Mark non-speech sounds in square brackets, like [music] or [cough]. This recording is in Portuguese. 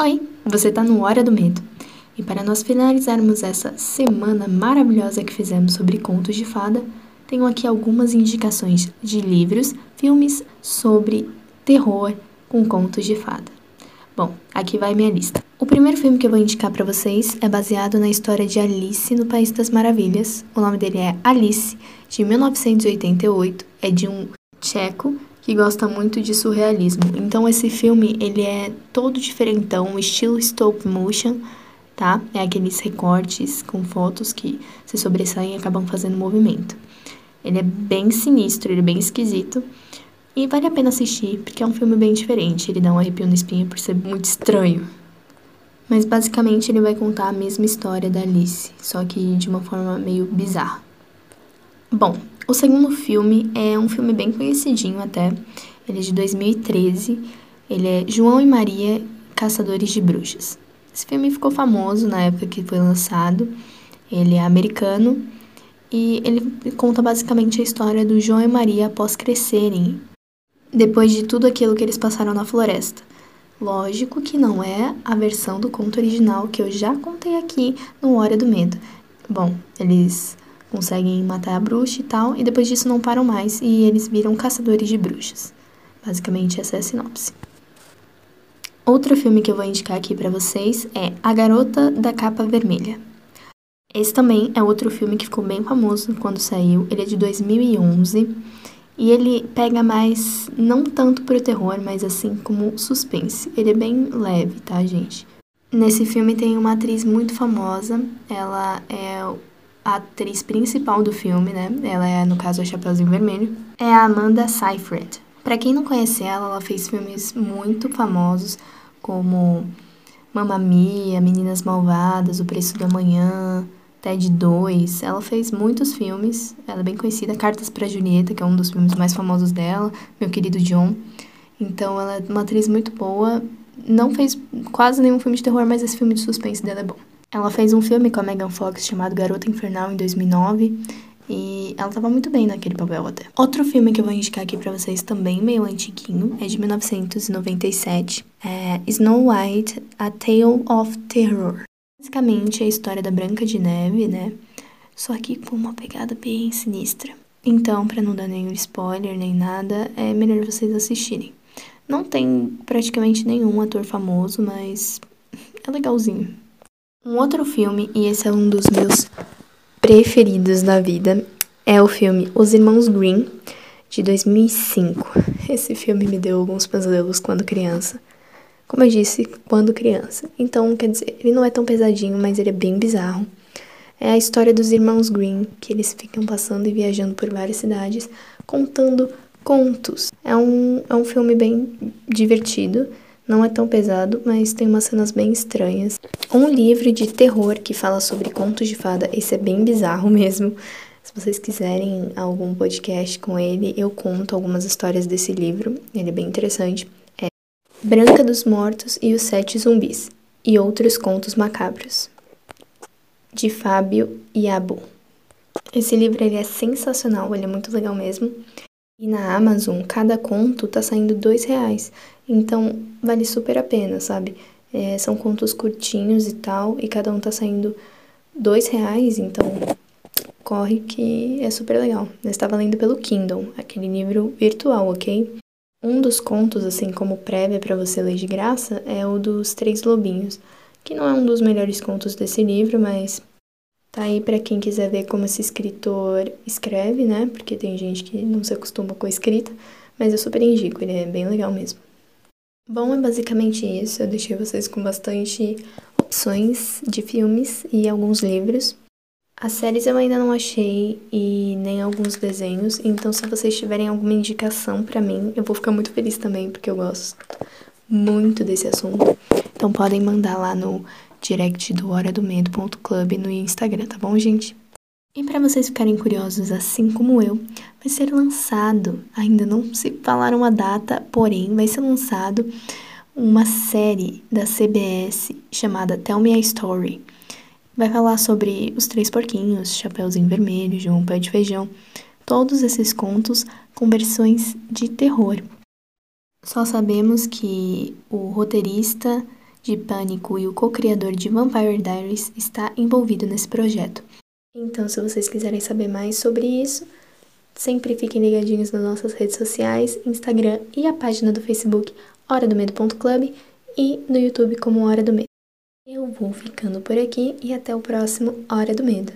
Oi, você tá no Hora do Medo. E para nós finalizarmos essa semana maravilhosa que fizemos sobre contos de fada, tenho aqui algumas indicações de livros, filmes sobre terror com contos de fada. Bom, aqui vai minha lista. O primeiro filme que eu vou indicar para vocês é baseado na história de Alice no País das Maravilhas. O nome dele é Alice, de 1988. É de um tcheco que gosta muito de surrealismo. Então esse filme, ele é todo diferentão, estilo stop motion, tá? É aqueles recortes com fotos que se sobressaem e acabam fazendo movimento. Ele é bem sinistro, ele é bem esquisito. E vale a pena assistir, porque é um filme bem diferente. Ele dá um arrepio no espinho por ser muito estranho. Mas basicamente ele vai contar a mesma história da Alice, só que de uma forma meio bizarra. Bom, o segundo filme é um filme bem conhecidinho até. Ele é de 2013. Ele é João e Maria, Caçadores de Bruxas. Esse filme ficou famoso na época que foi lançado. Ele é americano e ele conta basicamente a história do João e Maria após crescerem, depois de tudo aquilo que eles passaram na floresta. Lógico que não é a versão do conto original que eu já contei aqui no Hora do Medo. Bom, eles conseguem matar a bruxa e tal, e depois disso não param mais e eles viram caçadores de bruxas. Basicamente, essa é a sinopse. Outro filme que eu vou indicar aqui para vocês é A Garota da Capa Vermelha. Esse também é outro filme que ficou bem famoso quando saiu. Ele é de 2011 e ele pega mais, não tanto pro terror, mas assim como suspense. Ele é bem leve, tá, gente? Nesse filme tem uma atriz muito famosa. Ela é a atriz principal do filme, né? Ela é, no caso, a Chapeuzinho Vermelho. É a Amanda Seyfried. Para quem não conhece ela, ela fez filmes muito famosos, como Mamma Mia, Meninas Malvadas, O Preço do Amanhã, Ted 2. Ela fez muitos filmes, ela é bem conhecida. Cartas para Julieta, que é um dos filmes mais famosos dela, Meu Querido John. Então, ela é uma atriz muito boa. Não fez quase nenhum filme de terror, mas esse filme de suspense dela é bom. Ela fez um filme com a Megan Fox chamado Garota Infernal em 2009 e ela tava muito bem naquele papel até. Outro filme que eu vou indicar aqui para vocês também meio antiguinho, é de 1997, é Snow White: A Tale of Terror. Basicamente é a história da Branca de Neve, né? Só que com uma pegada bem sinistra. Então, para não dar nenhum spoiler nem nada, é melhor vocês assistirem. Não tem praticamente nenhum ator famoso, mas é legalzinho. Um outro filme, e esse é um dos meus preferidos da vida, é o filme Os Irmãos Green, de 2005. Esse filme me deu alguns pesadelos quando criança. Como eu disse, quando criança. Então, quer dizer, ele não é tão pesadinho, mas ele é bem bizarro. É a história dos irmãos Green, que eles ficam passando e viajando por várias cidades, contando contos. É um, é um filme bem divertido não é tão pesado, mas tem umas cenas bem estranhas. Um livro de terror que fala sobre contos de fada, esse é bem bizarro [laughs] mesmo. Se vocês quiserem algum podcast com ele, eu conto algumas histórias desse livro. Ele é bem interessante. É Branca dos Mortos e os Sete Zumbis e outros contos macabros. De Fábio Yabu. Esse livro ele é sensacional, ele é muito legal mesmo. E na Amazon, cada conto tá saindo dois reais. Então, vale super a pena, sabe? É, são contos curtinhos e tal, e cada um tá saindo dois reais, então corre que é super legal. Eu estava lendo pelo Kindle, aquele livro virtual, ok? Um dos contos, assim como prévia para você ler de graça, é o dos Três Lobinhos, que não é um dos melhores contos desse livro, mas Tá aí para quem quiser ver como esse escritor escreve, né? Porque tem gente que não se acostuma com a escrita, mas eu super indico, ele é bem legal mesmo. Bom, é basicamente isso. Eu deixei vocês com bastante opções de filmes e alguns livros. As séries eu ainda não achei e nem alguns desenhos, então se vocês tiverem alguma indicação para mim, eu vou ficar muito feliz também, porque eu gosto muito desse assunto. Então podem mandar lá no direct do hora do medo.club no Instagram, tá bom, gente? E para vocês ficarem curiosos, assim como eu, vai ser lançado, ainda não se falaram a data, porém vai ser lançado uma série da CBS chamada Tell Me a Story. Vai falar sobre os três porquinhos, Chapeuzinho Vermelho, João Pé de Feijão, todos esses contos com versões de terror. Só sabemos que o roteirista de Pânico e o co-criador de Vampire Diaries, está envolvido nesse projeto. Então, se vocês quiserem saber mais sobre isso, sempre fiquem ligadinhos nas nossas redes sociais, Instagram e a página do Facebook Hora do Medo.club e no YouTube como Hora do Medo. Eu vou ficando por aqui e até o próximo Hora do Medo.